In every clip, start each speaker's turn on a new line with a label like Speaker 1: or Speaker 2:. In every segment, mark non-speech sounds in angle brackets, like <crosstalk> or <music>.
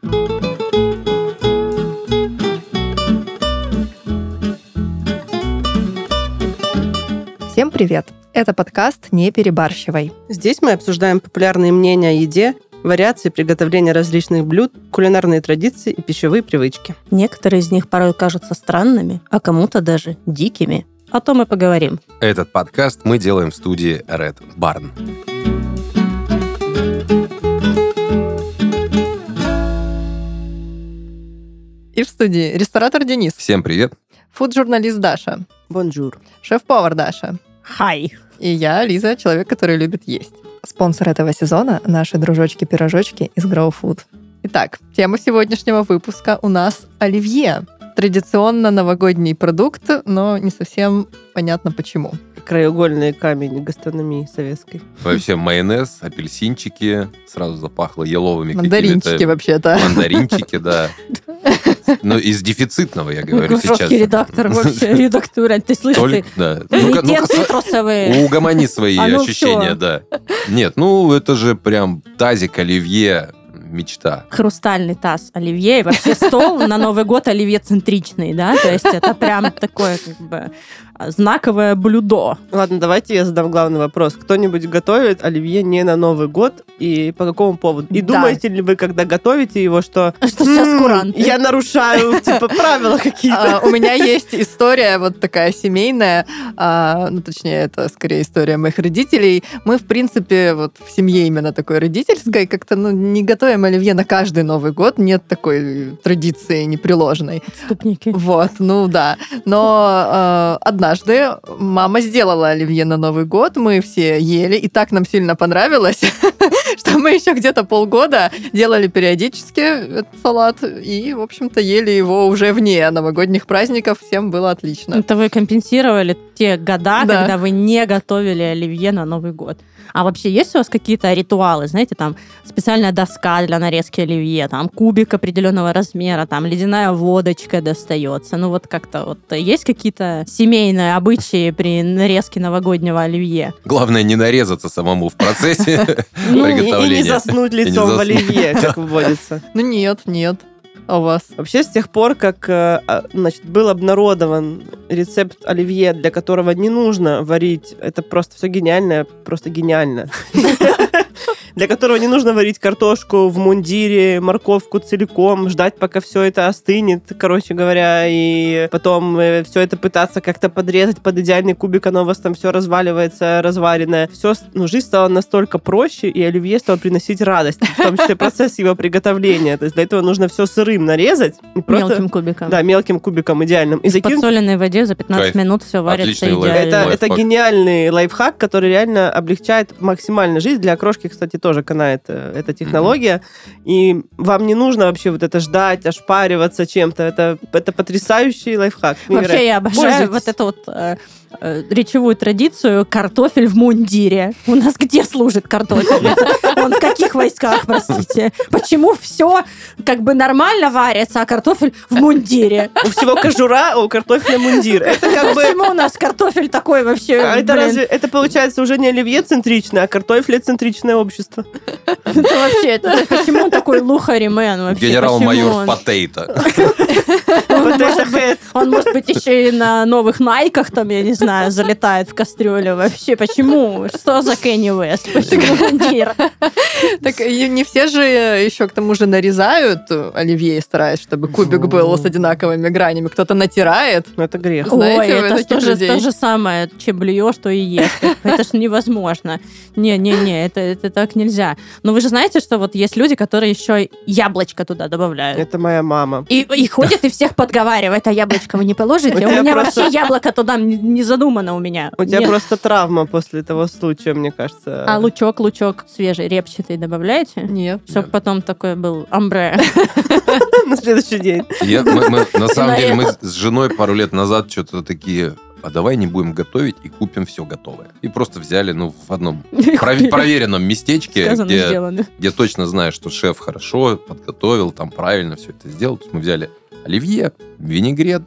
Speaker 1: Всем привет! Это подкаст «Не перебарщивай».
Speaker 2: Здесь мы обсуждаем популярные мнения о еде, вариации приготовления различных блюд, кулинарные традиции и пищевые привычки.
Speaker 3: Некоторые из них порой кажутся странными, а кому-то даже дикими. О том и поговорим.
Speaker 4: Этот подкаст мы делаем в студии Red Barn.
Speaker 1: И в студии ресторатор Денис,
Speaker 4: Всем привет.
Speaker 1: фуд-журналист Даша,
Speaker 2: Bonjour.
Speaker 1: шеф-повар Даша
Speaker 3: Хай!
Speaker 1: и я, Лиза, человек, который любит есть. Спонсор этого сезона – наши дружочки-пирожочки из Grow Food. Итак, тема сегодняшнего выпуска у нас оливье. Традиционно новогодний продукт, но не совсем понятно почему.
Speaker 2: Краеугольный камень гастрономии советской.
Speaker 4: Вообще майонез, апельсинчики, сразу запахло еловыми
Speaker 1: Мандаринчики вообще-то.
Speaker 4: Мандаринчики, да. <laughs> Ну, из дефицитного, я говорю
Speaker 3: Какой
Speaker 4: сейчас.
Speaker 3: редактор <laughs> вообще, редактура. Ты слышишь,
Speaker 4: Толь-
Speaker 3: ты
Speaker 4: да. ну-ка, с-
Speaker 3: цитрусовые.
Speaker 4: угомони свои
Speaker 3: А ну
Speaker 4: ощущения, да. Нет, ну это же прям тазик оливье, мечта.
Speaker 3: Хрустальный таз оливье. И вообще стол на Новый год оливье-центричный, да? То есть это прям такое как бы знаковое блюдо.
Speaker 2: Ладно, давайте я задам главный вопрос. Кто-нибудь готовит оливье не на Новый год и по какому поводу? И
Speaker 3: Да.
Speaker 2: думаете ли вы, когда готовите его, что, <laughs>
Speaker 3: Что сейчас
Speaker 2: «М,
Speaker 3: куранты».
Speaker 2: я нарушаю <laughs> типа правила какие-то?
Speaker 1: А, У меня <laughs> есть история вот такая семейная, а, ну, точнее, это скорее история моих родителей. Мы, в принципе, вот в семье именно такой родительской, как-то, ну, не готовим оливье на каждый Новый год, нет такой традиции непреложной.
Speaker 3: Отступники.
Speaker 1: Вот, ну да. Но э, однажды мама сделала оливье на Новый год, мы все ели, и так нам сильно понравилось, <laughs> что мы еще где-то полгода делали периодически этот салат, и, в общем-то, ели его уже вне новогодних праздников, всем было отлично.
Speaker 3: Это вы компенсировали те года,
Speaker 1: Да.
Speaker 3: когда вы не готовили оливье на Новый год. А вообще есть у вас какие-то ритуалы, знаете, там специальная доска для нарезки оливье, там кубик определенного размера, там ледяная водочка достается. Ну вот как-то вот есть какие-то семейные обычаи при нарезке новогоднего оливье?
Speaker 4: Главное не нарезаться самому в процессе <laughs>
Speaker 3: Ну, и- не
Speaker 4: приготовления.
Speaker 2: заснуть лицом в оливье, как <laughs> водится.
Speaker 1: Ну нет, нет. А у вас?
Speaker 2: Вообще, с тех пор, как э, а, значит, был обнародован рецепт оливье, для которого не нужно варить, это просто все гениально, просто гениально. <laughs> Для которого не нужно варить картошку в мундире, морковку целиком, ждать, пока все это остынет, короче говоря, и потом все это пытаться как-то подрезать под идеальный кубик, оно у вас там все разваливается, разваренное. Все, ну, жизнь стала настолько проще, и оливье стало приносить радость, в том числе процесс его приготовления. То есть для этого нужно все сырым нарезать. и просто-
Speaker 3: Мелким кубиком.
Speaker 2: Да, мелким кубиком идеальным. И
Speaker 3: В
Speaker 2: закинуть
Speaker 3: подсоленной воде за 15
Speaker 4: Кайф.
Speaker 3: минут все варится
Speaker 4: Отличный лайф.
Speaker 3: идеально.
Speaker 2: это,
Speaker 4: лайфхак.
Speaker 2: это гениальный лайфхак, который реально облегчает максимально жизнь. Для окрошки, кстати, тоже канает э, эта технология. И вам не нужно вообще вот это ждать, ошпариваться чем-то. Это, это потрясающий лайфхак.
Speaker 3: Вообще я обожаю
Speaker 2: Пользуйтесь.
Speaker 3: вот эту вот э, речевую традицию картофель в мундире. У нас где служит картофель? Это Он в каких войсках, простите? Почему все как бы нормально варится, а картофель в мундире?
Speaker 2: У всего кожура, а у картофеля мундир. Это как бы...
Speaker 3: Почему у нас картофель такой вообще?
Speaker 2: А это
Speaker 3: блин?
Speaker 2: разве... Это получается уже не оливье-центричное, а картофеле-центричное общество.
Speaker 3: Это вообще, это почему он такой лухари-мен вообще?
Speaker 4: Генерал-майор
Speaker 2: хэт.
Speaker 3: Он, может быть, еще и на новых найках, там, я не знаю, залетает в кастрюлю. Вообще, почему? Что за Кенни Уэст? Почему мундир?
Speaker 1: Так и не все же еще к тому же нарезают оливье, стараясь, чтобы кубик был с одинаковыми гранями. Кто-то натирает.
Speaker 2: Ну, это грех.
Speaker 1: Знаете,
Speaker 3: Ой, это то же, же самое, чем блюешь, то и ешь. Это ж невозможно. Не-не-не, это, это так нельзя. Но вы же знаете, что вот есть люди, которые еще яблочко туда добавляют.
Speaker 2: Это моя мама.
Speaker 3: И, ходят и всех подговаривают, а яблочко вы не положите?
Speaker 2: У
Speaker 3: меня вообще яблоко туда не, не задумано у меня.
Speaker 2: У тебя
Speaker 3: Нет.
Speaker 2: просто травма после того случая, мне кажется.
Speaker 3: А лучок, лучок свежий, репчатый добавляете?
Speaker 1: Нет.
Speaker 3: Чтобы потом такой был амбре. <laughs>
Speaker 2: на следующий день.
Speaker 4: На самом деле, мы с женой пару лет назад что-то такие, а давай не будем готовить и купим все готовое. И просто взяли, ну, в одном <laughs> пров- проверенном местечке,
Speaker 3: Сказано,
Speaker 4: где, где точно знаю, что шеф хорошо подготовил, там правильно все это сделал. То есть мы взяли оливье, винегрет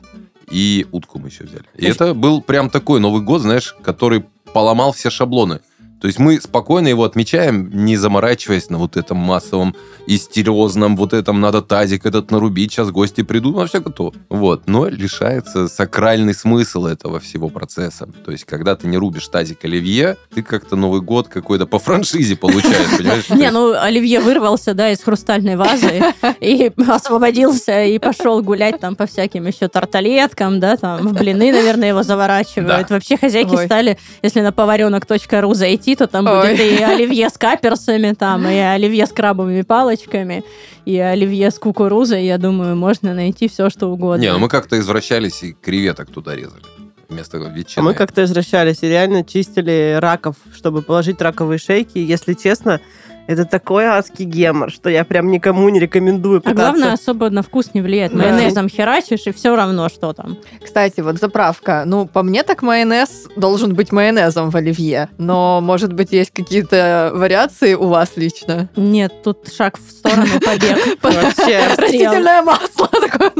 Speaker 4: и утку мы еще взяли. И это был прям такой Новый год, знаешь, который поломал все шаблоны. То есть мы спокойно его отмечаем, не заморачиваясь на вот этом массовом истериозном, вот этом надо тазик этот нарубить, сейчас гости придут, на все готово. Вот. Но лишается сакральный смысл этого всего процесса. То есть, когда ты не рубишь тазик оливье, ты как-то Новый год какой-то по франшизе получаешь, понимаешь?
Speaker 3: Не, ну Оливье вырвался, да, из хрустальной вазы и освободился и пошел гулять там по всяким еще тарталеткам, да, там в блины, наверное, его заворачивают. Вообще хозяйки стали, если на поваренок.ру зайти, то там
Speaker 1: Ой.
Speaker 3: будет и оливье с каперсами, там, и оливье с крабовыми палочками, и оливье с кукурузой. Я думаю, можно найти все, что угодно.
Speaker 4: Не, ну мы как-то извращались и креветок туда резали. Вместо
Speaker 2: А
Speaker 4: ветчины.
Speaker 2: мы как-то возвращались и реально чистили раков, чтобы положить раковые шейки. Если честно, это такой адский гемор, что я прям никому не рекомендую
Speaker 3: А
Speaker 2: пытаться.
Speaker 3: главное, особо на вкус не влияет. Майонезом херачишь, и все равно, что там.
Speaker 1: Кстати, вот заправка. Ну, по мне так майонез должен быть майонезом в оливье. Но, может быть, есть какие-то вариации у вас лично?
Speaker 3: Нет, тут шаг в сторону побег. <laughs>
Speaker 2: Вообще.
Speaker 1: Растительное масло <laughs> такое.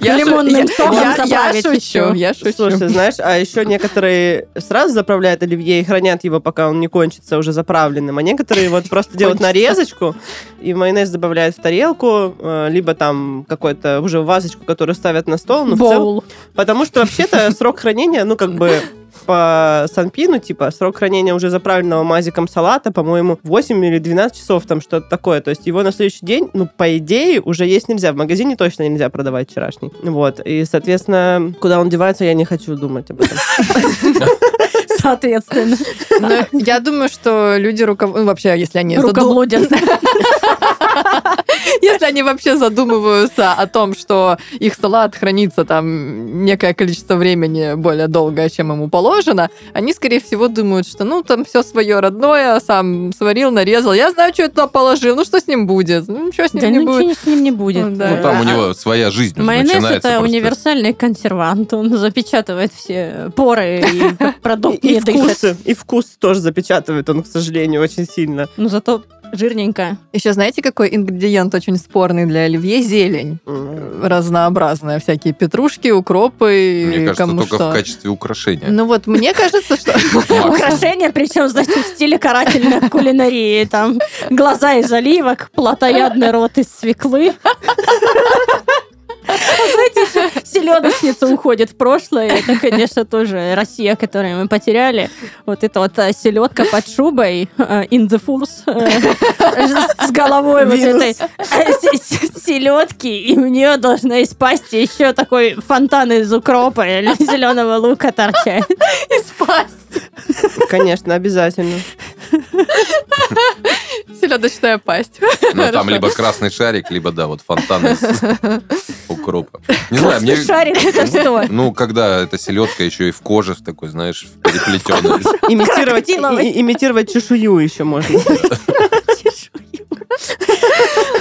Speaker 1: Я
Speaker 3: Лимонным соком
Speaker 1: я- Я
Speaker 3: заправить
Speaker 1: шучу,
Speaker 3: еще.
Speaker 1: я шучу.
Speaker 2: Слушай, знаешь, а еще некоторые сразу заправляют оливье и хранят его, пока он не кончится уже заправленным, а некоторые вот просто делают нарезочку и майонез добавляют в тарелку, э, либо там какой-то уже вазочку, которую ставят на стол. Ну,
Speaker 3: Боул.
Speaker 2: Потому что вообще-то срок хранения, ну, как бы по Санпину, типа, срок хранения уже заправленного мазиком салата, по-моему, 8 или 12 часов, там что-то такое. То есть его на следующий день, ну, по идее, уже есть нельзя. В магазине точно нельзя продавать вчерашний. Вот. И, соответственно, куда он девается, я не хочу думать об этом. <laughs>
Speaker 3: Соответственно.
Speaker 1: Но я думаю, что люди руков... ну, вообще, если они
Speaker 3: Рукоблуден. <laughs>
Speaker 1: если они вообще задумываются о том, что их салат хранится там некое количество времени более долгое, чем ему положено, они, скорее всего, думают, что ну там все свое родное, сам сварил, нарезал. Я знаю, что я туда положил. Ну что с ним будет? Ну ничего с ним
Speaker 3: Да
Speaker 1: не
Speaker 3: ничего
Speaker 1: будет.
Speaker 3: с ним не будет.
Speaker 1: Ну, да.
Speaker 4: Ну, там у
Speaker 3: А-
Speaker 4: него своя жизнь
Speaker 3: Майонез
Speaker 4: начинается
Speaker 3: это
Speaker 4: просто.
Speaker 3: универсальный консервант. Он запечатывает все поры и продукт <laughs>
Speaker 2: И, и вкусы, и вкус тоже запечатывает он, к сожалению, очень сильно.
Speaker 3: Ну зато жирненько.
Speaker 1: Еще знаете, какой ингредиент очень спорный для оливье? Зелень. Разнообразная. Всякие петрушки, укропы.
Speaker 4: Мне кажется,
Speaker 1: кому
Speaker 4: только
Speaker 1: что.
Speaker 4: в качестве украшения.
Speaker 1: Ну вот, мне кажется, что... <laughs>
Speaker 3: Украшения, причем, знаете, в стиле карательной кулинарии. Там глаза из оливок, плотоядный рот из свеклы. А Знаете, еще селедочница уходит в прошлое. Это, конечно, тоже Россия, которую мы потеряли. Вот эта вот э, селедка под шубой, э, in the force, э, с головой вот этой селедки, и у нее должна из пасти еще такой фонтан из укропа или зеленого лука торчать.
Speaker 1: Из пасти.
Speaker 2: Конечно, обязательно.
Speaker 1: Селедочная пасть.
Speaker 4: Ну, там либо красный шарик, либо, да, вот фонтан из укропа. Не знаю, мне...
Speaker 3: Шарик это что?
Speaker 4: Ну, когда эта селедка еще и в коже такой, знаешь, переплетенная. <laughs>
Speaker 2: Имитировать, имитировать чешую еще можно. <laughs>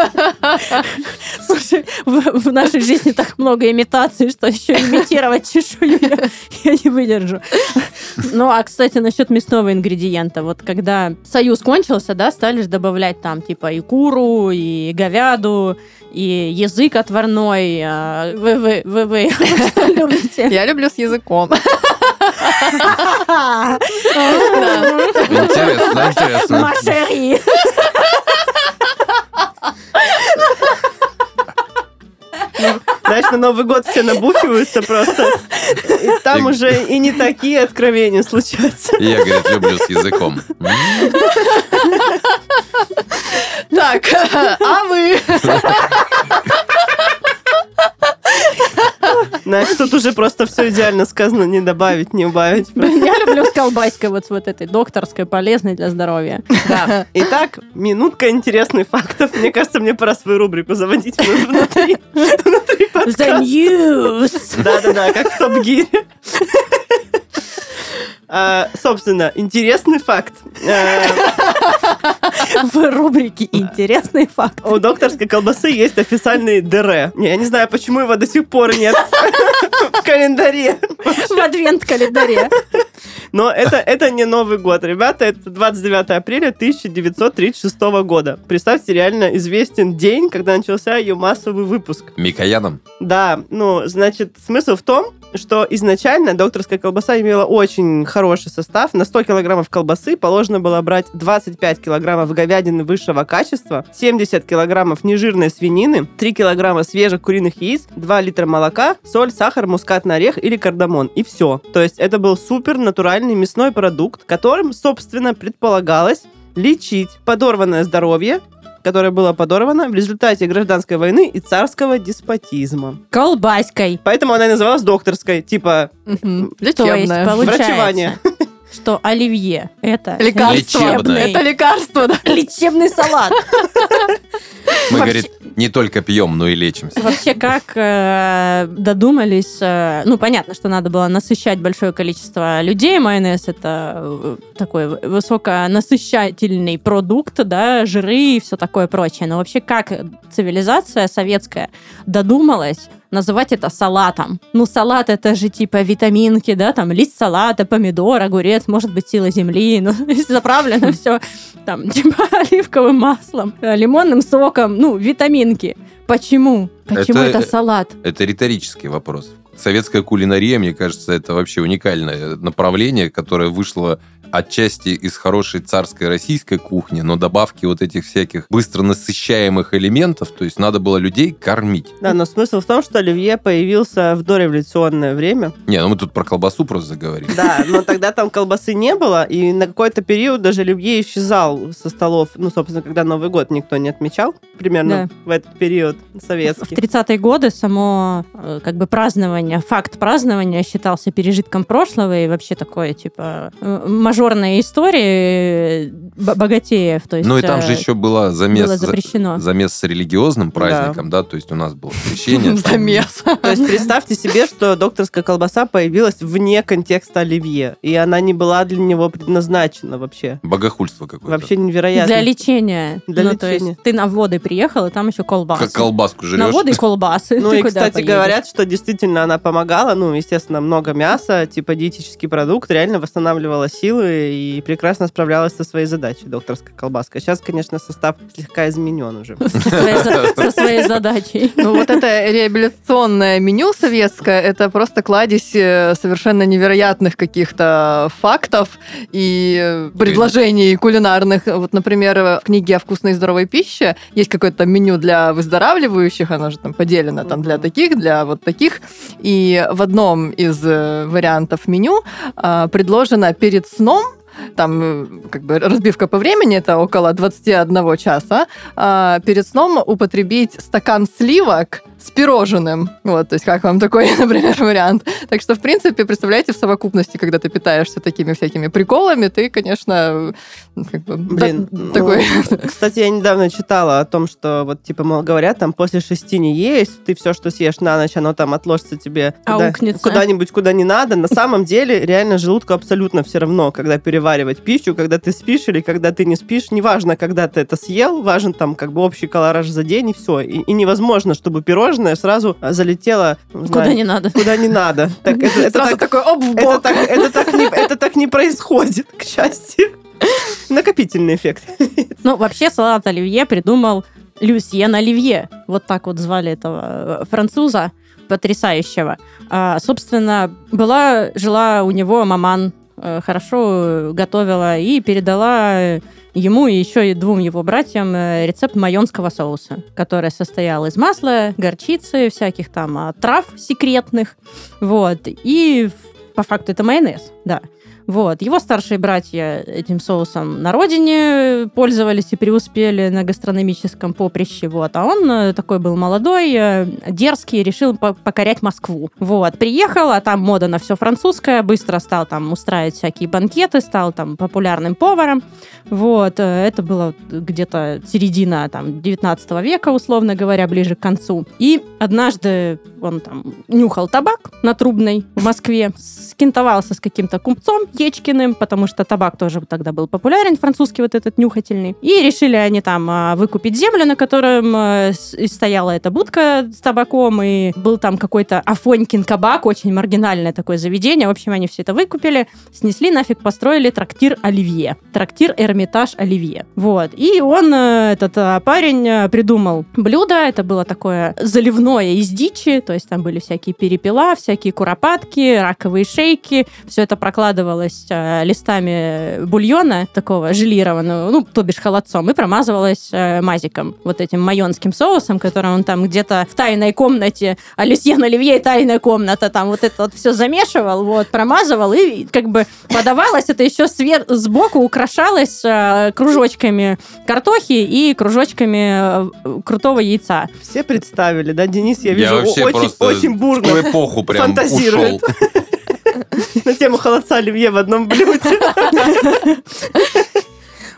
Speaker 2: <laughs>
Speaker 3: Слушай, в, в нашей жизни так много имитаций, что еще имитировать чешую я, я не выдержу. Ну, а, кстати, насчет мясного ингредиента. Вот когда союз кончился, да, стали же добавлять там типа и куру, и говяду, и язык отварной. а, Вы, вы, вы, вы что любите?
Speaker 1: Я люблю с языком. <laughs>
Speaker 4: Интересно, интересно.
Speaker 3: Машери.
Speaker 2: Знаешь, на Новый год все набухиваются просто. И там
Speaker 4: И-
Speaker 2: уже и не такие откровения случаются.
Speaker 4: Я, говорит, люблю с языком.
Speaker 1: Так, а вы?
Speaker 2: Знаешь, тут уже просто все идеально сказано, не добавить, не убавить.
Speaker 3: Я люблю с колбаской вот с вот этой докторской, полезной для здоровья.
Speaker 2: Да. Итак, минутка интересных фактов. Мне кажется, мне пора свою рубрику заводить внутри. Внутри
Speaker 3: The news.
Speaker 2: Да-да-да, как в Топ-Гире. А, собственно, интересный факт. А,
Speaker 3: В рубрике «Интересный факт».
Speaker 2: у докторской колбасы есть официальный ДР. Не, Я не знаю, почему его до сих пор нет в календаре.
Speaker 3: В адвент-календаре.
Speaker 2: Но это, это не Новый год, ребята, это 29 апреля 1936 года. Представьте, реально известен день, когда начался ее массовый выпуск.
Speaker 4: Микояном.
Speaker 2: Да, ну, значит, смысл в том, что изначально докторская колбаса имела очень хороший состав. На 100 килограммов колбасы положено было брать 25 килограммов говядины высшего качества, 70 килограммов нежирной свинины, 3 килограмма свежих куриных яиц, 2 литра молока, соль, сахар, мускатный орех или кардамон. И все. То есть это был супер натуральный мясной продукт, которым, собственно, предполагалось лечить подорванное здоровье, которое было подорвано в результате гражданской войны и царского деспотизма.
Speaker 3: Колбаской.
Speaker 2: Поэтому она и называлась докторской, типа.
Speaker 3: То есть получается,
Speaker 2: врачевание. <laughs>
Speaker 3: что оливье – это
Speaker 1: Лекарство.
Speaker 4: Лечебное.
Speaker 1: Это лекарство, да.
Speaker 3: лечебный салат.
Speaker 4: Мы, говорит, не только пьем, но и лечимся.
Speaker 3: Вообще, как э, додумались... э, ну, понятно, что надо было насыщать большое количество людей. Майонез – это э, такой высоконасыщательный продукт, да, жиры и все такое прочее. Но вообще, как цивилизация советская додумалась называть это салатом. Ну, салат это же типа витаминки, да, там лист салата, помидор, огурец, может быть, сила земли, <laughs> ну, заправлено <laughs> все там <laughs> типа оливковым маслом, э, лимонным соком, ну, витаминки. Почему? Почему
Speaker 4: Это-
Speaker 3: это, салат?
Speaker 4: Это риторический вопрос. Советская кулинария, мне кажется, это вообще уникальное направление, которое вышло отчасти из хорошей царской российской кухни, но добавки вот этих всяких быстро насыщаемых элементов, то есть надо было людей кормить.
Speaker 2: Да, но смысл в том, что оливье появился в дореволюционное время.
Speaker 4: Не, ну мы тут про колбасу просто заговорили.
Speaker 2: Да, но тогда там колбасы не было, и на какой-то период даже оливье исчезал со столов. Ну, собственно, когда Новый год никто не отмечал, примерно в этот период
Speaker 3: В
Speaker 2: советский.
Speaker 3: 30-е годы само э, как бы празднование, факт празднования считался пережитком прошлого и вообще такое, типа, э, мажорные истории э, богатеев. То есть,
Speaker 4: Ну и там же
Speaker 3: э,
Speaker 4: еще была замес,
Speaker 3: было запрещено.
Speaker 4: замес с религиозным праздником, да, то есть у нас было крещение. <laughs>
Speaker 1: Замес.
Speaker 2: То есть представьте себе, что докторская колбаса появилась вне контекста оливье, и она не была для него предназначена вообще.
Speaker 4: Богохульство какое-то.
Speaker 2: Вообще невероятно.
Speaker 3: Для лечения.
Speaker 2: Для
Speaker 3: ну, то
Speaker 2: лечения.
Speaker 3: есть ты на воды приехал, и там еще колбасы.
Speaker 4: Как колбаску
Speaker 3: На
Speaker 4: жрешь.
Speaker 3: воды и колбасы. <laughs>
Speaker 2: Ну и, кстати, говорят, что действительно она помогала. Ну, естественно, много мяса, типа диетический продукт, реально восстанавливала силы и прекрасно справлялась со своей задачей, докторская колбаска. Сейчас, конечно, состав слегка изменен уже.
Speaker 3: со своей, задачей.
Speaker 1: Ну, вот это реабилитационное меню советское, это просто кладезь э, совершенно невероятных каких-то фактов и предложений кулинарных. Вот, например, в книге о вкусной и здоровой пище есть какое-то меню для выздоравливающих, оно же там поделено там для таких, для вот таких. И в одном из э, вариантов меню а, предложено перед сном там э, как бы разбивка по времени, это около 21 часа, а, перед сном употребить стакан сливок с пирожным. Вот, то есть как вам такой, <laughs> например, вариант. Так что, в принципе, представляете, в совокупности, когда ты питаешься такими всякими приколами, ты, конечно, как бы,
Speaker 2: Блин,
Speaker 1: да-
Speaker 2: ну,
Speaker 1: такой...
Speaker 2: Кстати, я недавно читала о том, что вот, типа, мол, говорят, там после шести не есть, ты все, что съешь на ночь, оно там отложится тебе куда- куда-нибудь, куда не надо. На самом деле, реально желудку абсолютно все равно, когда переваривать пищу, когда ты спишь или когда ты не спишь. Неважно, когда ты это съел, важен там как бы общий колораж за день и все. И, и невозможно, чтобы пирожное сразу а, залетело не
Speaker 3: Куда
Speaker 2: знаю,
Speaker 3: не надо.
Speaker 2: куда не надо. Так, это, это
Speaker 1: Сразу
Speaker 2: так-
Speaker 1: такой, оп, в
Speaker 2: это
Speaker 1: бок.
Speaker 2: так, это, так не, это так не происходит, к счастью. Накопительный эффект.
Speaker 3: Ну, вообще салат оливье придумал Люсьен Оливье. Вот так вот звали этого э, француза потрясающего. А, собственно, была, жила у него маман, э, хорошо готовила и передала э, ему и еще и двум его братьям э, рецепт майонского соуса, который состоял из масла, горчицы, всяких там а, трав секретных. Вот. И по факту это майонез, да. Вот. Его старшие братья этим соусом на родине пользовались и преуспели на гастрономическом поприще. Вот. А он э, такой был молодой, э, дерзкий, решил по- покорять Москву. Вот. Приехал, а там мода на все французское, быстро стал там устраивать всякие банкеты, стал там популярным поваром. Вот. э, Это было где-то середина там 19 века, условно говоря, ближе к концу. И однажды он там нюхал табак на Трубной в Москве, скинтовался с каким-то купцом, Ечкиным, потому что табак тоже тогда был популярен, французский вот этот нюхательный. И решили они там а, выкупить землю, на котором а, стояла эта будка с табаком, и был там какой-то Афонькин кабак, очень маргинальное такое заведение. В общем, они все это выкупили, снесли нафиг, построили трактир Оливье. Трактир Эрмитаж Оливье. Вот. И он, э, этот э, парень, э, придумал блюдо. Это было такое заливное из дичи, то есть там были всякие перепела, всякие куропатки, раковые шейки. Все это прокладывалось э, листами бульона такого желированного, ну, то бишь холодцом, и промазывалось э, мазиком, вот этим майонским соусом, который он там где-то в тайной комнате, а Люсьен Оливье тайная комната, там вот это вот все замешивал, вот, промазывал, и как бы подавалось это еще свер... сбоку, украшалось э, кружочками картохи и кружочками э, крутого яйца.
Speaker 2: Все представили, да, Денис, я
Speaker 4: Я
Speaker 2: вижу,
Speaker 4: вообще
Speaker 2: очень, очень
Speaker 4: в
Speaker 2: бурно
Speaker 4: ту эпоху прям
Speaker 2: фантазирует.
Speaker 4: ушел. <laughs>
Speaker 2: на тему холодца оливье в одном блюде.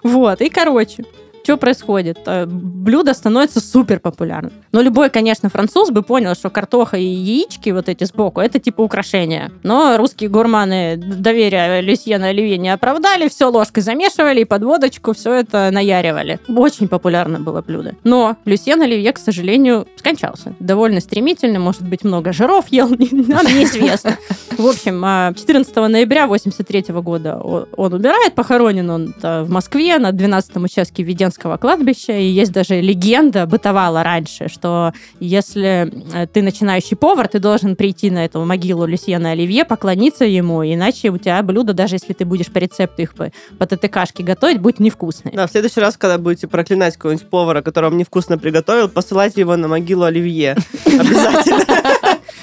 Speaker 3: Вот, и короче, что происходит? Э, Блюдо становится супер популярным. Но любой, конечно, француз бы понял, что картоха и яички вот эти сбоку, это типа украшения. Но русские гурманы доверия Люсьена Оливье не оправдали, все ложкой замешивали и под водочку все это наяривали. Очень популярно было блюдо. Но Люсьен Оливье, к сожалению, скончался. Довольно стремительно, может быть, много жиров ел, <laughs> нам неизвестно. В общем, а, 14 ноября 83 года он умирает, похоронен он э, в Москве на 12 участке Веденского кладбища, и есть даже легенда, бытовала раньше, что если э, ты начинающий повар, ты должен прийти на эту могилу Люсьена Оливье, поклониться ему, иначе у тебя блюдо, даже если ты будешь по рецепту их по, по ТТКшке готовить, будет невкусное.
Speaker 2: Да, в следующий раз, когда будете проклинать какого-нибудь повара, который вам невкусно приготовил, посылайте его на могилу Оливье. <laughs> Обязательно.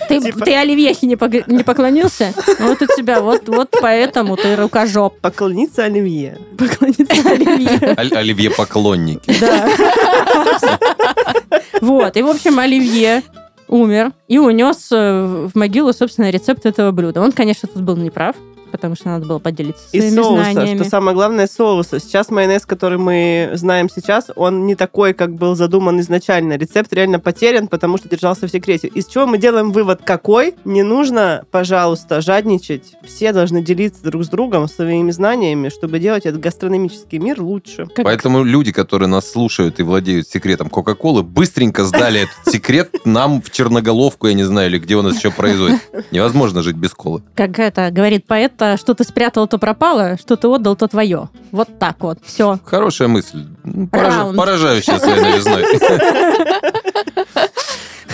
Speaker 3: Ты, <laughs>
Speaker 2: Типа-
Speaker 3: ты Оливьехе не, пог- не поклонился? Вот у тебя, вот, вот поэтому ты рукожоп.
Speaker 2: Поклониться Оливье.
Speaker 3: Поклониться Оливье.
Speaker 4: Оливье поклонники.
Speaker 3: Да. Вот. И, в общем, Оливье умер и унес э, в могилу, собственно, рецепт этого блюда. Он, конечно, тут был неправ, потому что надо было поделиться
Speaker 2: И
Speaker 3: своими
Speaker 2: соуса,
Speaker 3: знаниями.
Speaker 2: что самое главное, соуса. Сейчас майонез, который мы знаем сейчас, он не такой, как был задуман изначально. Рецепт реально потерян, потому что держался в секрете. Из чего мы делаем вывод какой? Не нужно, пожалуйста, жадничать. Все должны делиться друг с другом своими знаниями, чтобы делать этот гастрономический мир лучше.
Speaker 3: Как-
Speaker 4: Поэтому люди, которые нас слушают и владеют секретом Кока-Колы, быстренько сдали этот секрет нам в Черноголовку, я не знаю, или где у нас еще производит. Невозможно жить без колы.
Speaker 3: Как это говорит поэт, а, что ты спрятал, то пропало, что ты отдал, то твое. Вот так вот. Все.
Speaker 4: Хорошая мысль. Пораж-
Speaker 3: Раунд.
Speaker 4: Поражающая своей новизной. <laughs>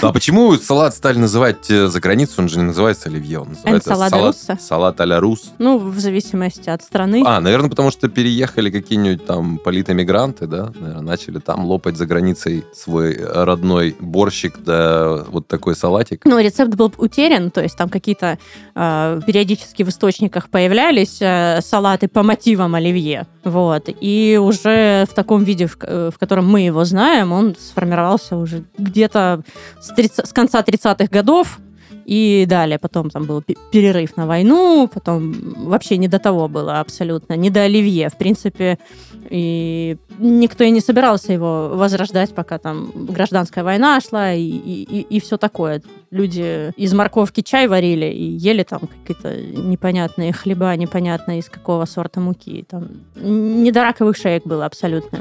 Speaker 4: А почему салат стали называть э, за границу? Он же не называется оливье, он называется салат, салат а-ля рус.
Speaker 3: Ну, в зависимости от страны.
Speaker 4: А, наверное, потому что переехали какие-нибудь там политэмигранты, да, наверное, начали там лопать за границей свой родной борщик, да, вот такой салатик.
Speaker 3: Ну, рецепт был утерян, то есть там какие-то э, периодически в источниках появлялись э, салаты по мотивам оливье. Вот. И уже в таком виде, э, в котором мы его знаем, он сформировался уже где-то с, 30 с конца 30-х годов и далее. Потом там был пе- перерыв на войну, потом вообще не до того было абсолютно, не до оливье. В принципе, и никто и не собирался его возрождать, пока там гражданская война шла и, и, все такое. Люди из морковки чай варили и ели там какие-то непонятные хлеба, непонятно из какого сорта муки. Там не до раковых шеек было абсолютно.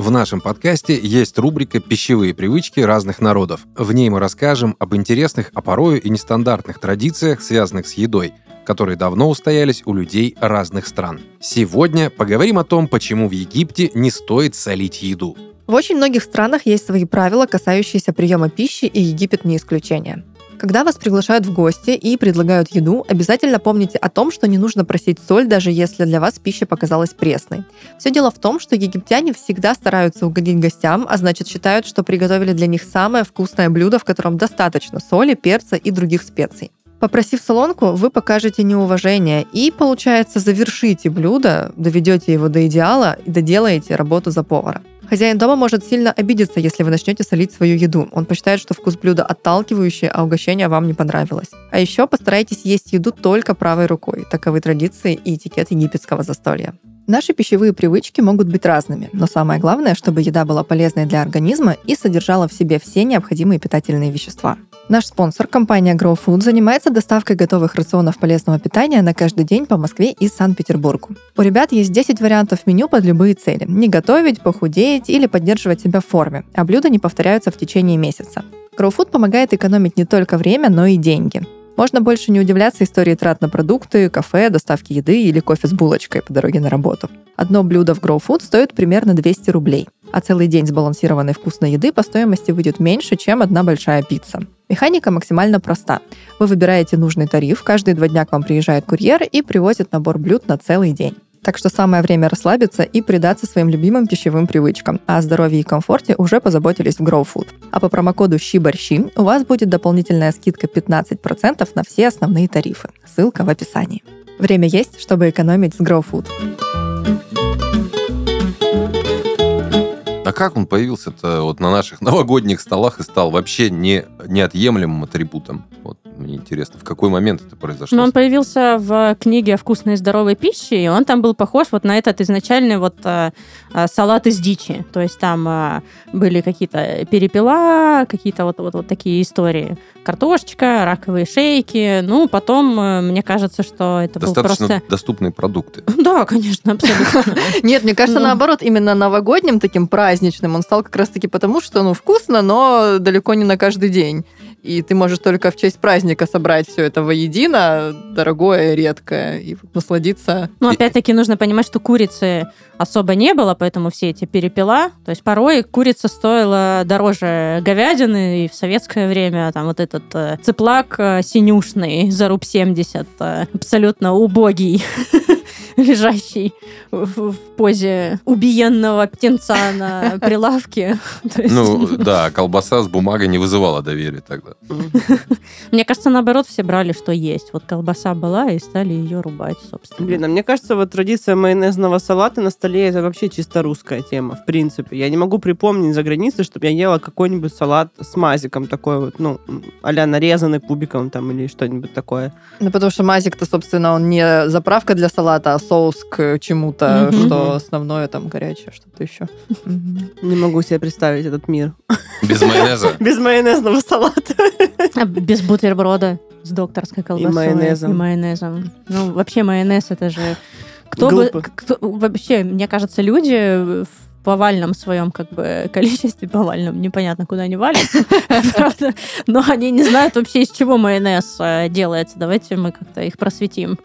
Speaker 5: В нашем подкасте есть рубрика «Пищевые привычки разных народов». В ней мы расскажем об интересных, а порою и нестандартных традициях, связанных с едой, которые давно устоялись у людей разных стран. Сегодня поговорим о том, почему в Египте не стоит солить еду.
Speaker 1: В очень многих странах есть свои правила, касающиеся приема пищи, и Египет не исключение. Когда вас приглашают в гости и предлагают еду, обязательно помните о том, что не нужно просить соль, даже если для вас пища показалась пресной. Все дело в том, что египтяне всегда стараются угодить гостям, а значит считают, что приготовили для них самое вкусное блюдо, в котором достаточно соли, перца и других специй. Попросив солонку, вы покажете неуважение и, получается, завершите блюдо, доведете его до идеала и доделаете работу за повара. Хозяин дома может сильно обидеться, если вы начнете солить свою еду. Он посчитает, что вкус блюда отталкивающий, а угощение вам не понравилось. А еще постарайтесь есть еду только правой рукой. Таковы традиции и этикет египетского застолья. Наши пищевые привычки могут быть разными, но самое главное, чтобы еда была полезной для организма и содержала в себе все необходимые питательные вещества. Наш спонсор, компания Grow Food, занимается доставкой готовых рационов полезного питания на каждый день по Москве и Санкт-Петербургу. У ребят есть 10 вариантов меню под любые цели. Не готовить, похудеть или поддерживать себя в форме, а блюда не повторяются в течение месяца. Grow Food помогает экономить не только время, но и деньги. Можно больше не удивляться истории трат на продукты, кафе, доставки еды или кофе с булочкой по дороге на работу. Одно блюдо в Grow Food стоит примерно 200 рублей, а целый день сбалансированной вкусной еды по стоимости выйдет меньше, чем одна большая пицца. Механика максимально проста. Вы выбираете нужный тариф, каждые два дня к вам приезжает курьер и привозит набор блюд на целый день. Так что самое время расслабиться и предаться своим любимым пищевым привычкам. А о здоровье и комфорте уже позаботились в Grow Food. А по промокоду щи у вас будет дополнительная скидка 15% на все основные тарифы. Ссылка в описании. Время есть, чтобы экономить с Grow Food.
Speaker 4: А как он появился-то вот на наших <laughs> новогодних столах и стал вообще не, неотъемлемым атрибутом? Вот мне интересно, в какой момент это произошло?
Speaker 3: Ну, он появился в книге о вкусной и здоровой пище, и он там был похож вот на этот изначальный вот а, а, салат из дичи. То есть там а, были какие-то перепела, какие-то вот, вот, вот такие истории. Картошечка, раковые шейки. Ну, потом, мне кажется, что это
Speaker 4: Достаточно
Speaker 3: был просто...
Speaker 4: доступные продукты. <laughs>
Speaker 3: Да, конечно, абсолютно. <laughs>
Speaker 1: Нет, мне кажется,
Speaker 3: Ну.
Speaker 1: наоборот, именно новогодним таким праздничным он стал как раз-таки потому, что ну вкусно, но далеко не на каждый день. И ты можешь только в честь праздника собрать все это воедино, дорогое, редкое, и насладиться.
Speaker 3: Ну, опять-таки, нужно понимать, что курицы особо не было, поэтому все эти перепела. То есть порой курица стоила дороже говядины, и в советское время там вот этот э, цыплак э, синюшный за руб 70, э, абсолютно убогий, <laughs> <laughs> лежащий в, в позе убиенного птенца на <laughs> прилавке. <laughs>
Speaker 4: Ну, да, колбаса с бумагой не вызывала доверия тогда.
Speaker 3: Мне кажется, наоборот, все брали, что есть. Вот колбаса была, и стали ее рубать, собственно.
Speaker 2: Блин, а мне кажется, вот традиция майонезного салата на столе это вообще чисто русская тема, в принципе. Я не могу припомнить за границей, чтобы я ела какой-нибудь салат с мазиком такой вот, ну, а нарезанный кубиком там или что-нибудь такое.
Speaker 1: Ну, потому что мазик-то, собственно, он не заправка для салата, а соус к чему-то,
Speaker 3: Мгм.
Speaker 1: что основное там горячее, что-то еще.
Speaker 2: Не могу себе представить этот мир.
Speaker 4: Без майонеза. <laughs>
Speaker 2: Без майонезного салата.
Speaker 3: А без бутерброда с докторской колбасой.
Speaker 2: майонезом.
Speaker 3: И майонезом. Ну, вообще майонез это же... Кто бы...
Speaker 2: Глупо.
Speaker 3: кто- вообще, мне кажется, люди в повальном своем как бы <laughs> количестве, повальном, непонятно, куда они <laughs> правда, но они не знают вообще, из чего майонез э, делается. Давайте мы как-то их просветим.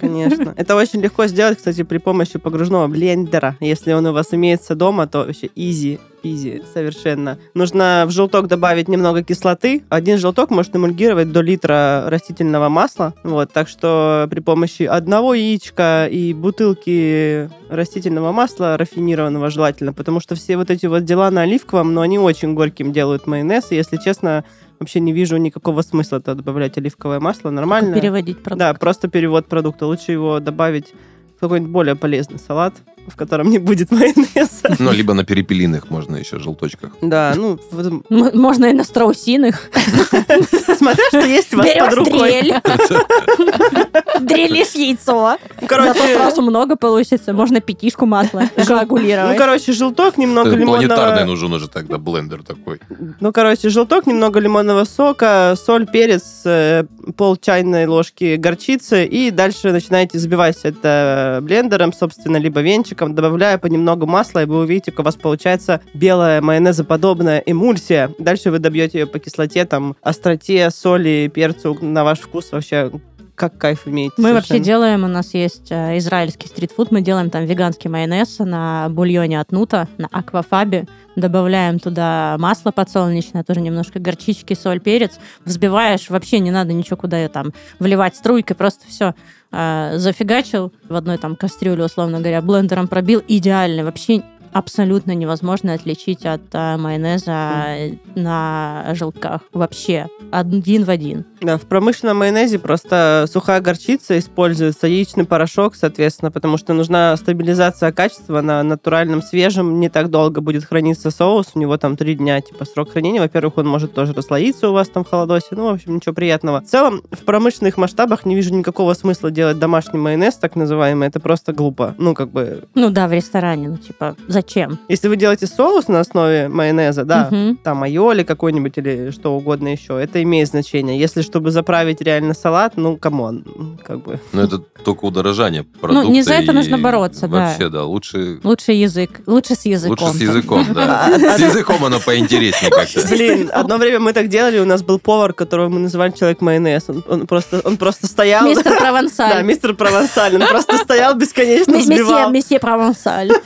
Speaker 2: Конечно. Это очень легко сделать, кстати, при помощи погружного блендера. Если он у вас имеется дома, то вообще easy easy совершенно. Нужно в желток добавить немного кислоты. Один желток может эмульгировать до литра растительного масла. Вот, так что при помощи одного яичка и бутылки растительного масла, рафинированного желательно, потому что все вот эти вот дела на оливковом, но они очень горьким делают майонез, и, если честно, вообще не вижу никакого смысла туда добавлять оливковое масло. Нормально.
Speaker 3: Переводить продукт.
Speaker 2: Да, просто перевод продукта. Лучше его добавить в какой-нибудь более полезный салат, в котором не будет <laughs> майонеза.
Speaker 4: Ну, либо на перепелиных можно еще желточках.
Speaker 2: Да, ну,
Speaker 3: М- Можно и на страусиных. <laughs>
Speaker 2: смотря что есть у вас под рукой.
Speaker 3: дрель. <laughs> Дрелишь яйцо.
Speaker 2: Ну,
Speaker 3: Зато
Speaker 2: Короче,
Speaker 3: сразу много получится. Можно пятишку масла
Speaker 2: ну,
Speaker 3: коагулировать.
Speaker 2: короче, желток, немного
Speaker 4: Планетарный
Speaker 2: лимонного...
Speaker 4: нужен уже тогда блендер такой.
Speaker 2: Ну, короче, желток, немного лимонного сока, соль, перец, э, пол чайной ложки горчицы, и дальше начинаете взбивать это блендером, собственно, либо венчиком, добавляя понемногу масла, и вы увидите, как у вас получается белая майонезоподобная эмульсия. Дальше вы добьете ее по кислоте, там, остроте, соли, перцу на ваш вкус вообще как кайф имеете.
Speaker 3: Мы вообще
Speaker 2: совершенно.
Speaker 3: делаем, у нас есть э, израильский стритфуд, мы делаем там веганский майонез на бульоне от нута, на аквафабе, добавляем туда масло подсолнечное, тоже немножко горчички, соль, перец, взбиваешь, вообще не надо ничего куда там вливать струйкой, просто все зафигачил. В одной там кастрюле, условно говоря, блендером пробил, идеально, вообще абсолютно невозможно отличить от э, майонеза на желтках. Вообще. Один в один.
Speaker 2: Да, в промышленном майонезе просто сухая горчица используется, яичный порошок, соответственно, потому что нужна стабилизация качества на натуральном свежем, не так долго будет храниться соус, у него там три дня, типа, срок хранения. Во-первых, он может тоже расслоиться у вас там в холодосе, ну, в общем, ничего приятного. В целом, в промышленных масштабах не вижу никакого смысла делать домашний майонез, так называемый, это просто глупо. Ну, как бы,
Speaker 3: Ну да, в ресторане. Ну, типа, зачем? Зачем?
Speaker 2: Если вы делаете соус на основе майонеза, да,
Speaker 3: Мгм.
Speaker 2: там айоли какой-нибудь или что угодно еще, это имеет значение. Если чтобы заправить реально салат, ну, come on, как бы.
Speaker 4: Но это только удорожание продукта.
Speaker 3: Ну, не за это
Speaker 4: и
Speaker 3: нужно бороться, да.
Speaker 4: Вообще, да, лучше...
Speaker 3: Лучше язык. Лучше с языком.
Speaker 4: Лучше с языком, да. <laughs> С языком оно поинтереснее как-то.
Speaker 2: Блин, одно время мы так делали, у нас был повар, которого мы называли человек майонез. Он, просто, он просто стоял.
Speaker 3: Мистер <laughs>
Speaker 2: Да,
Speaker 3: Провансаль.
Speaker 2: мистер Провансаль. Он просто стоял бесконечно,
Speaker 3: Месье,
Speaker 2: взбивал.
Speaker 3: месье Провансаль. <laughs>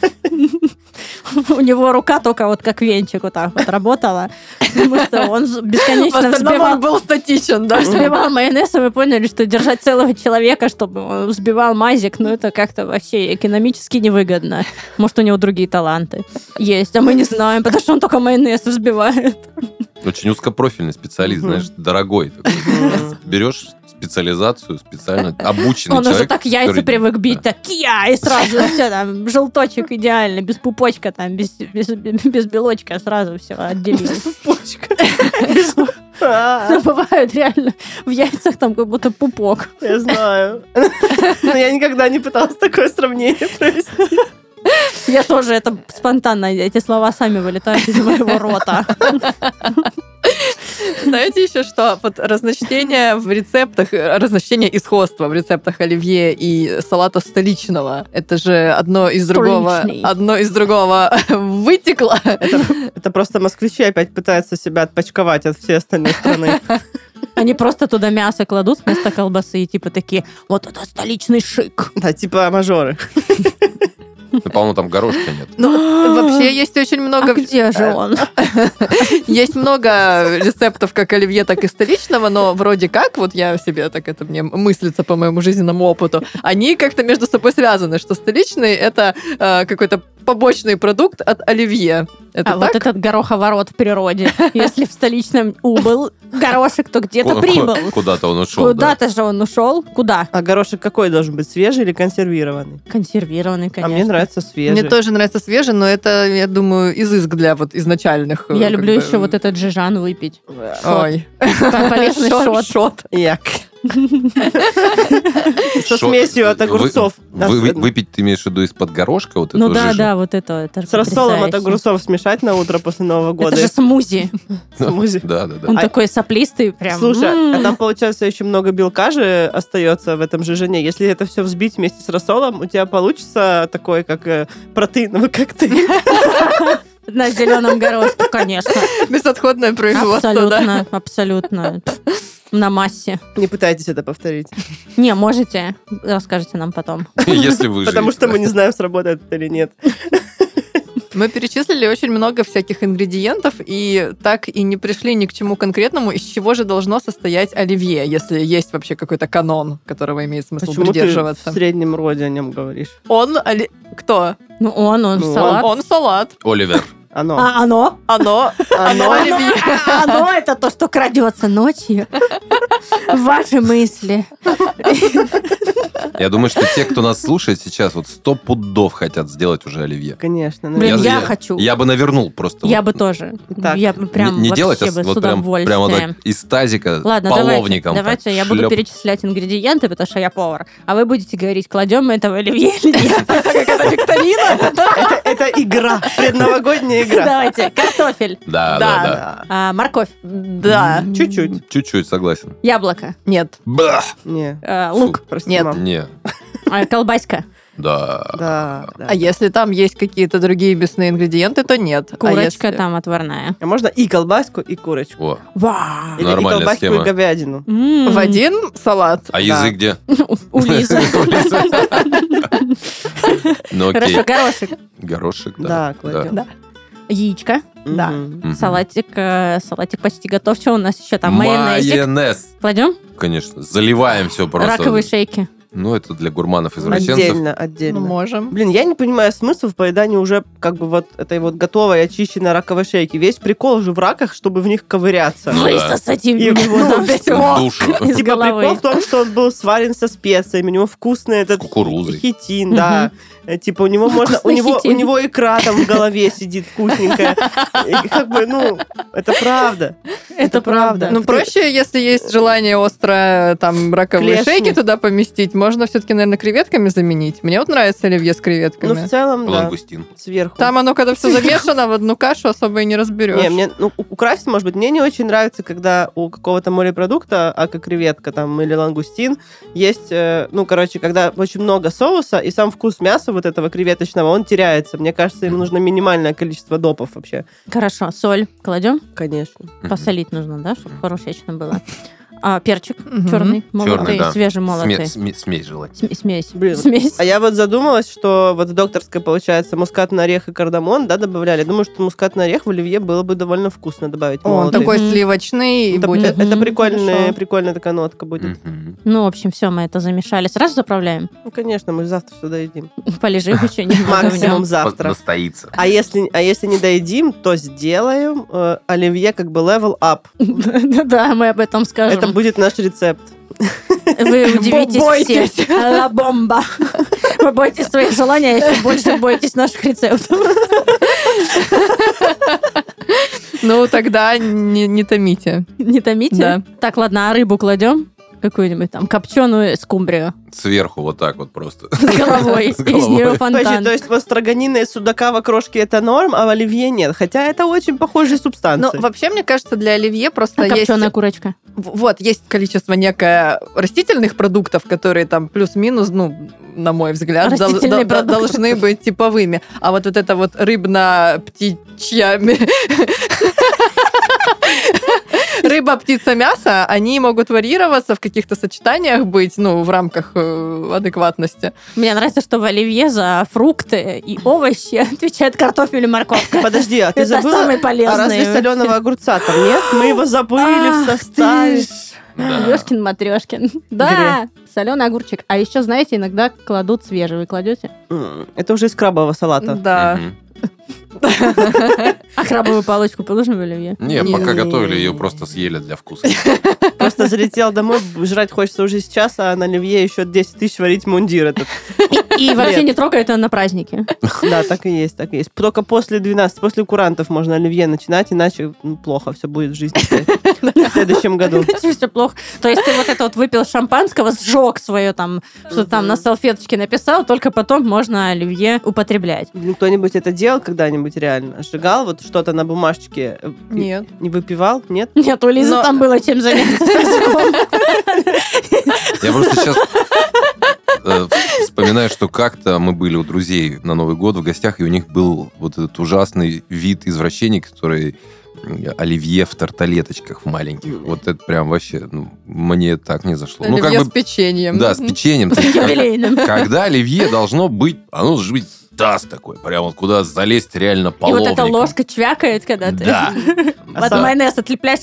Speaker 3: <laughs> У него рука только вот как венчик вот так вот работала. Потому что он бесконечно взбивал
Speaker 1: он был статичен, да?
Speaker 3: взбивал майонез, и мы поняли, что держать целого человека, чтобы он взбивал мазик, ну это как-то вообще экономически невыгодно. Может, у него другие таланты есть, а мы не знаем, потому что он только майонез взбивает.
Speaker 4: Очень узкопрофильный специалист, знаешь, дорогой. Берешь специализацию, специально <laughs> обученный
Speaker 3: Он уже
Speaker 4: человек.
Speaker 3: так яйца
Speaker 4: который-
Speaker 3: привык бить,
Speaker 4: Да.
Speaker 3: так кия, и сразу все там, желточек идеально, без пупочка там, без, без, без белочка, сразу все отделил.
Speaker 2: А,
Speaker 3: Ну, Бывают реально в яйцах там как будто пупок.
Speaker 2: Я знаю. Но я никогда не пыталась такое сравнение провести.
Speaker 3: Я тоже это спонтанно, эти слова сами вылетают из моего рота.
Speaker 1: Знаете еще что? Вот разночтение в рецептах, разночтение и сходство в рецептах оливье и салата столичного. Это же одно из другого, одно из другого <laughs> вытекло.
Speaker 2: Это просто москвичи опять пытаются себя отпочковать от всей остальной страны.
Speaker 3: Они просто туда мясо кладут вместо колбасы и типа такие, вот это столичный шик.
Speaker 2: Да, типа мажоры.
Speaker 4: Ну, По-моему, там горошка нет.
Speaker 1: Ну, вообще есть очень много...
Speaker 3: А где же он? <laughs>
Speaker 1: Есть много рецептов как оливье, так и столичного, но вроде как, вот я себе так это мне мыслится по моему жизненному опыту, они как-то между собой связаны, что столичный это э, какой-то побочный продукт от оливье. Это
Speaker 3: А вот
Speaker 1: так?
Speaker 3: этот гороховорот в природе. Если в столичном убыл горошек, то где-то прибыл.
Speaker 4: ку- Куда-то он ушел. да.
Speaker 3: Куда-то же он ушел. Куда?
Speaker 2: А горошек какой должен быть? Свежий или консервированный?
Speaker 3: Консервированный,
Speaker 2: А
Speaker 3: конечно.
Speaker 2: мне нравится свежий.
Speaker 1: Мне тоже нравится свежий, но это, я думаю, изыск для вот изначальных. э,
Speaker 3: Я люблю еще вот этот жижан выпить.
Speaker 1: Ой.
Speaker 3: Полезный <laughs> шот.
Speaker 1: Шот.
Speaker 2: Як. <laughs> Со смесью от огурцов.
Speaker 4: Вы- вы- вы- Выпить ты имеешь в виду из-под горошка? Вот
Speaker 3: Ну
Speaker 4: эту
Speaker 3: да, да, вот это. это
Speaker 2: С рассолом от огурцов смешать на утро после Нового года.
Speaker 3: Это же смузи. <laughs>
Speaker 2: Смузи.
Speaker 4: Да, да, да.
Speaker 3: Он
Speaker 2: А-
Speaker 3: такой соплистый, прям.
Speaker 2: Слушай, а там, получается, еще много белка же остается в этом жижене. Если это все взбить вместе с рассолом, у тебя получится такой, как э, протеиновый <laughs> коктейль.
Speaker 3: На зеленом горошке, конечно.
Speaker 1: Безотходное производство, да?
Speaker 3: Абсолютно, абсолютно. На массе.
Speaker 2: Не пытайтесь это повторить.
Speaker 3: Не, можете. Расскажите нам потом. <laughs>
Speaker 4: Если вы
Speaker 2: Потому что мы не знаем, сработает это или нет. <laughs>
Speaker 1: Мы перечислили очень много всяких ингредиентов и так и не пришли ни к чему конкретному, из чего же должно состоять оливье, если есть вообще какой-то канон, которого имеет смысл
Speaker 2: Почему ты
Speaker 1: придерживаться.
Speaker 2: в среднем роде о нем говоришь?
Speaker 1: Он оли- кто?
Speaker 3: Ну, он, он
Speaker 2: Ну,
Speaker 3: салат.
Speaker 1: Он салат.
Speaker 4: Оливер.
Speaker 2: Оно.
Speaker 3: А оно?
Speaker 1: Оно, оно
Speaker 2: Оно.
Speaker 3: А оно это то, что крадется ночью. Ваши мысли.
Speaker 4: Я думаю, что те, кто нас слушает сейчас, вот сто пудов хотят сделать уже оливье.
Speaker 2: Конечно.
Speaker 3: Блин, я хочу.
Speaker 4: Я бы навернул просто.
Speaker 3: Я
Speaker 4: вот.
Speaker 3: бы тоже.
Speaker 2: Так.
Speaker 3: Я бы прям
Speaker 4: не, не делать, а вот прям,
Speaker 3: удовольствием.
Speaker 4: прямо так из тазика
Speaker 3: Ладно, давайте,
Speaker 4: половником. так
Speaker 3: давайте я буду перечислять ингредиенты, потому что я повар. А вы будете говорить, кладем мы этого оливье или нет. <laughs>
Speaker 1: Это викторина?
Speaker 2: Это, игра, предновогодняя игра.
Speaker 3: Давайте. Картофель.
Speaker 4: Да,
Speaker 1: Да.
Speaker 4: да,
Speaker 3: а, Морковь.
Speaker 1: Да.
Speaker 2: Чуть-чуть.
Speaker 4: Чуть-чуть согласен.
Speaker 3: Яблоко.
Speaker 1: Нет.
Speaker 4: Бах!
Speaker 2: Не.
Speaker 3: э, Лук.
Speaker 2: Прости,
Speaker 1: Нет.
Speaker 4: Не.
Speaker 3: а, Колбаська.
Speaker 4: Да.
Speaker 2: Да, да.
Speaker 1: А если там есть какие-то другие мясные ингредиенты, то нет. А
Speaker 3: Курочка
Speaker 1: если-
Speaker 3: там отварная.
Speaker 2: А можно и колбаску, и курочку.
Speaker 4: О.
Speaker 3: Вау.
Speaker 2: Или и
Speaker 4: Нормальная
Speaker 2: колбаску,
Speaker 4: схема.
Speaker 2: и говядину.
Speaker 3: М.
Speaker 1: В один салат.
Speaker 4: А язык где? <laughs> <laughs>
Speaker 3: У Лизы.
Speaker 4: Ну.
Speaker 3: Хорошо, горошек.
Speaker 4: Горошек,
Speaker 2: Да,
Speaker 4: да.
Speaker 2: кладем.
Speaker 1: Да.
Speaker 3: Яичко.
Speaker 1: Да.
Speaker 3: Салатик. э, Салатик почти готов. Что у нас еще там? Майонезик.
Speaker 4: Майонез.
Speaker 3: Кладем?
Speaker 4: Конечно. Заливаем все просто.
Speaker 3: Раковые шейки.
Speaker 4: Ну, это для гурманов-извращенцев.
Speaker 2: Отдельно,
Speaker 1: Ну,
Speaker 2: отдельно.
Speaker 1: можем.
Speaker 2: Блин, я не понимаю смысл в поедании уже как бы вот этой вот готовой очищенной раковой шейки. Весь прикол же в раках, чтобы в них ковыряться.
Speaker 4: Ну, да.
Speaker 3: Высосать им
Speaker 2: И-
Speaker 3: у него
Speaker 2: ну,
Speaker 3: там
Speaker 2: весь
Speaker 4: душу.
Speaker 3: из
Speaker 2: Типа прикол в том, что он был сварен со специями, у него вкусный этот
Speaker 4: кукурузой.
Speaker 2: хитин, да. Э, Типа у него можно, у него, у него икра там в голове сидит вкусненькая. И как бы, ну, это правда.
Speaker 3: Это правда.
Speaker 1: Ну, проще, если есть желание остро там раковые шейки туда поместить, можно все-таки, наверное, креветками заменить. Мне вот нравится оливье с
Speaker 2: Ну,
Speaker 1: креветками.
Speaker 2: в целом, да,
Speaker 4: Лангустин.
Speaker 2: сверху.
Speaker 1: Там оно, когда все замешано, в одну кашу особо и не разберешь.
Speaker 2: Не, мне, ну, украсить, может быть, мне не очень нравится, когда у какого-то морепродукта, а как креветка там или лангустин, есть, э, ну, короче, когда очень много соуса, и сам вкус мяса вот этого креветочного, он теряется. Мне кажется, им нужно минимальное количество допов вообще.
Speaker 3: Хорошо, соль кладем.
Speaker 2: Конечно.
Speaker 3: Посолить нужно, да, чтобы хорошечно было. А, перчик
Speaker 1: Мгм.
Speaker 3: черный, молотый,
Speaker 4: Черный, да.
Speaker 3: свежемолотый.
Speaker 4: Сме- сме- Смесь желательно.
Speaker 3: См- Смесь.
Speaker 2: Блин.
Speaker 3: Смесь.
Speaker 2: А я вот задумалась, что вот в докторской, получается, мускатный орех и кардамон, да, добавляли. Думаю, что мускатный орех в оливье было бы довольно вкусно добавить.
Speaker 1: Он
Speaker 2: молотый.
Speaker 1: такой сливочный и
Speaker 2: Это,
Speaker 1: будет.
Speaker 2: это
Speaker 3: Мгм,
Speaker 2: прикольная,
Speaker 1: хорошо.
Speaker 2: прикольная такая нотка будет.
Speaker 4: Мгм.
Speaker 3: Ну, в общем, все, мы это замешали. Сразу заправляем.
Speaker 2: Ну, конечно, мы завтра сюда едим. <laughs>
Speaker 3: Полежим <laughs> еще немного
Speaker 2: Максимум завтра.
Speaker 4: Настоится.
Speaker 2: А если, а если не доедим, то сделаем э, оливье как бы level up. <laughs>
Speaker 3: Да, мы об этом
Speaker 2: Это будет наш рецепт.
Speaker 3: Вы удивитесь
Speaker 1: Бойтесь.
Speaker 3: все. Ла бомба. Вы боитесь своих желаний, а еще больше боитесь наших рецептов.
Speaker 1: Ну, тогда не, не томите.
Speaker 3: Не томите?
Speaker 1: Да.
Speaker 3: Так, ладно, а рыбу кладем? Какую-нибудь там копченую скумбрию
Speaker 4: Сверху вот так вот просто.
Speaker 3: с головой. <laughs>
Speaker 4: С
Speaker 3: Из нее.
Speaker 2: Подожди,
Speaker 3: фонтан.
Speaker 2: то есть вот строганина и судака в окрошке это норм, а в оливье нет. Хотя это очень похожие
Speaker 1: Ну,
Speaker 2: субстанции.
Speaker 1: вообще, мне кажется, для оливье просто
Speaker 3: А
Speaker 1: есть...
Speaker 3: копченая курочка.
Speaker 1: Вот, есть количество некое растительных продуктов, которые там плюс-минус, ну, на мой взгляд, дол- дол- должны быть типовыми. А вот, вот это вот рыбно-птичья... <laughs> Рыба, птица, мясо, они могут варьироваться в каких-то сочетаниях быть, ну, в рамках э, адекватности.
Speaker 3: Мне нравится, что в оливье за фрукты и овощи <laughs> отвечает картофель и морковка.
Speaker 2: Подожди, а ты забыла?
Speaker 3: самый
Speaker 2: А
Speaker 3: полезный.
Speaker 2: разве соленого огурца там нет? Мы его забыли в составе.
Speaker 4: Да.
Speaker 3: Ёшкин матрешкин. Да, соленый огурчик. А еще, знаете, иногда кладут свежий. Вы кладете?
Speaker 2: Это уже из крабового салата.
Speaker 1: Да.
Speaker 3: А крабовую палочку положим в оливье?
Speaker 4: Не, пока готовили, ее просто съели для вкуса.
Speaker 2: Просто залетел домой, жрать хочется уже сейчас, а на оливье еще 10 тысяч варить мундир этот.
Speaker 3: И вообще не трогай это на празднике.
Speaker 2: Да, так и есть, так и есть. Только после 12, после курантов можно оливье начинать, иначе ну, плохо все будет в жизни <laughs> в следующем году.
Speaker 3: Все плохо. То есть ты вот это вот выпил шампанского, сжег свое там, что там на салфеточке написал, только потом можно оливье употреблять.
Speaker 2: Ну, Кто-нибудь это делал когда-нибудь реально? Сжигал вот что-то на бумажечке? э,
Speaker 1: Нет.
Speaker 2: Не выпивал? Нет?
Speaker 3: Нет, у Лизы там было чем заняться. <laughs>
Speaker 4: Я просто сейчас э, вспоминаю, что как-то мы были у друзей на Новый год в гостях, и у них был вот этот ужасный вид извращений, который оливье в тарталеточках в маленьких. Вот это прям вообще, ну, мне так не зашло. Ну,
Speaker 1: Оливье
Speaker 4: как
Speaker 1: с
Speaker 4: бы,
Speaker 1: печеньем.
Speaker 4: да, с печеньем. Когда оливье должно быть, оно должно быть таз такой, прям вот куда залезть реально
Speaker 3: И вот эта
Speaker 4: половником.
Speaker 3: ложка чвякает, когда ты
Speaker 4: Да. <laughs>
Speaker 2: А
Speaker 3: от
Speaker 2: сам-
Speaker 3: майонез отлепляешь.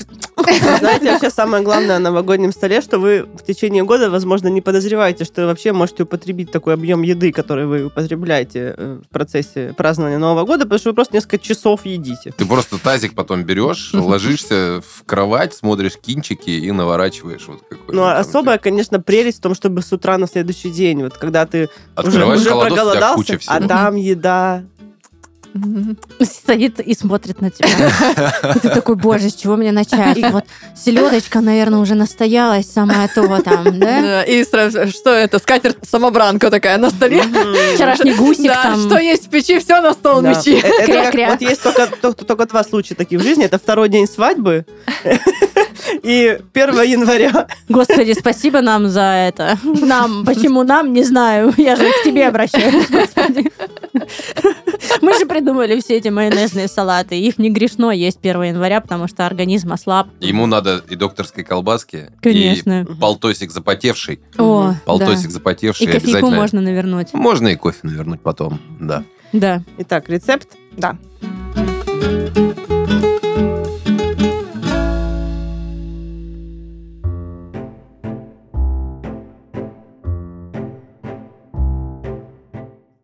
Speaker 2: Знаете, вообще самое главное на новогоднем столе, что вы в течение года, возможно, не подозреваете, что вы вообще можете употребить такой объем еды, который вы употребляете э, в процессе празднования Нового года, потому что вы просто несколько часов едите.
Speaker 4: Ты просто тазик потом берешь, ложишься в кровать, смотришь кинчики и наворачиваешь вот какой
Speaker 2: Ну, а особая, конечно, прелесть в том, чтобы с утра на следующий день, вот когда ты уже,
Speaker 4: Открываешь
Speaker 2: уже
Speaker 4: холодос, у тебя
Speaker 2: проголодался,
Speaker 4: куча всего.
Speaker 2: а там еда.
Speaker 3: Стоит и смотрит на тебя. И ты такой, боже, с чего мне начать? И вот селедочка, наверное, уже настоялась, самое то там, да?
Speaker 1: И сразу, что это? Скатерть-самобранка такая на столе.
Speaker 3: Вчерашний гусик там.
Speaker 1: что есть в печи, все на стол мечи.
Speaker 2: Э, вот есть только, только, только два случая таких в жизни. Это второй день свадьбы и 1 января.
Speaker 3: Господи, спасибо нам за это. Нам, почему нам, не знаю. Я же к тебе обращаюсь, господи. Мы же <laughs> придумали все эти майонезные салаты. Их не грешно есть 1 января, потому что организм ослаб.
Speaker 4: Ему надо и докторской колбаски,
Speaker 3: Конечно.
Speaker 4: и полтосик запотевший.
Speaker 3: О,
Speaker 4: Полтосик
Speaker 3: да.
Speaker 4: запотевший
Speaker 3: И кофейку
Speaker 4: обязательно.
Speaker 3: можно навернуть.
Speaker 4: Можно и кофе навернуть потом, да.
Speaker 3: Да.
Speaker 2: Итак, рецепт.
Speaker 1: Да.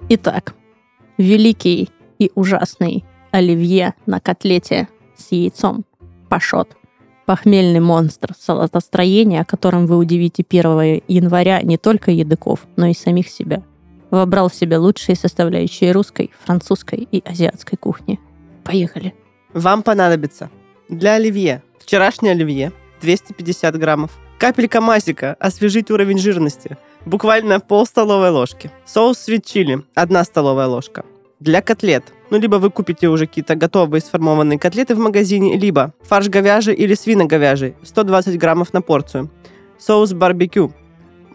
Speaker 3: Итак, великий и ужасный оливье на котлете с яйцом. Пашот. Похмельный монстр салатостроения, о котором вы удивите 1 января не только едоков, но и самих себя. Вобрал в себя лучшие составляющие русской, французской и азиатской кухни. Поехали.
Speaker 2: Вам понадобится для оливье Вчерашнее оливье 250 граммов. Капелька мазика, освежить уровень жирности. Буквально пол столовой ложки. Соус свит чили, 1 столовая ложка. Для котлет. Ну, либо вы купите уже какие-то готовые сформованные котлеты в магазине, либо фарш говяжий или свиноговяжий, 120 граммов на порцию. Соус барбекю,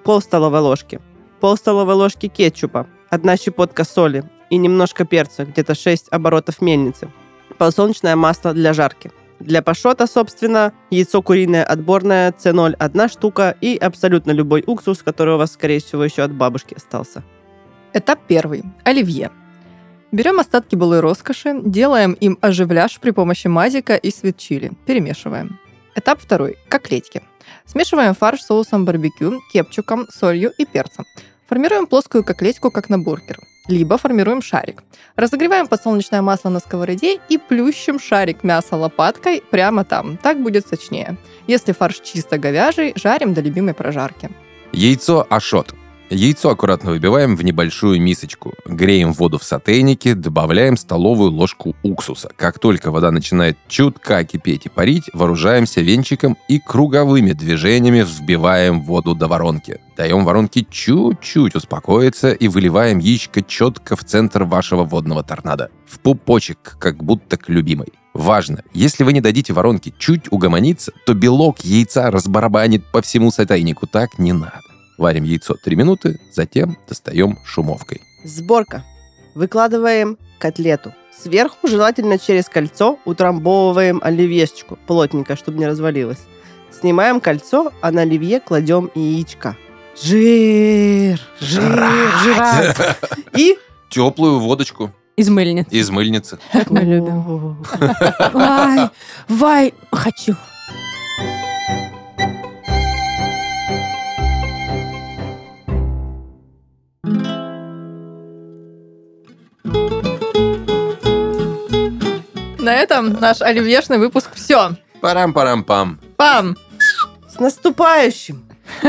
Speaker 2: пол столовой ложки. Пол столовой ложки кетчупа, одна щепотка соли и немножко перца, где-то 6 оборотов мельницы. Подсолнечное масло для жарки. Для пашота, собственно, яйцо куриное отборное, C0 одна штука и абсолютно любой уксус, который у вас, скорее всего, еще от бабушки остался.
Speaker 1: Этап первый. Оливье. Берем остатки былой роскоши, делаем им оживляж при помощи мазика и свит-чили. Перемешиваем. Этап второй. Коклетки. Смешиваем фарш с соусом барбекю, кетчупом, солью и перцем. Формируем плоскую коклетку, как на бургер. Либо формируем шарик. Разогреваем подсолнечное масло на сковороде и плющим шарик мяса лопаткой прямо там. Так будет сочнее. Если фарш чисто говяжий, жарим до любимой прожарки.
Speaker 4: Яйцо ашот. Яйцо аккуратно выбиваем в небольшую мисочку. Греем воду в сотейнике, добавляем столовую ложку уксуса. Как только вода начинает чутка кипеть и парить, вооружаемся венчиком и круговыми движениями взбиваем воду до воронки. Даем воронке чуть-чуть успокоиться и выливаем яичко четко в центр вашего водного торнадо. В пупочек, как будто к любимой. Важно, если вы не дадите воронке чуть угомониться, то белок яйца разбарабанит по всему сотейнику. Так не надо. Варим яйцо 3 минуты, затем достаем шумовкой.
Speaker 2: Сборка. Выкладываем котлету. Сверху желательно через кольцо утрамбовываем оливьешечку плотненько, чтобы не развалилось. Снимаем кольцо, а на оливье кладем яичко. Жир, жир, жрать. И
Speaker 4: Теплую водочку
Speaker 3: Из мыльницы.
Speaker 4: из мыльницы.
Speaker 3: Как мы любим. Вай, вай, хочу.
Speaker 1: На этом наш оливьешный выпуск все.
Speaker 4: Парам-парам-пам.
Speaker 1: Пам!
Speaker 2: с наступающим! <laughs>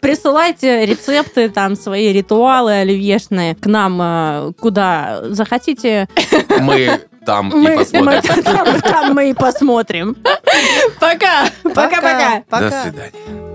Speaker 3: Присылайте рецепты, там, свои ритуалы оливьешные к нам э, куда захотите.
Speaker 4: Мы там и
Speaker 3: Мы,
Speaker 4: посмотрим.
Speaker 3: мы- там, там мы и посмотрим. <laughs>
Speaker 1: Пока!
Speaker 3: Пока-пока.
Speaker 4: До свидания.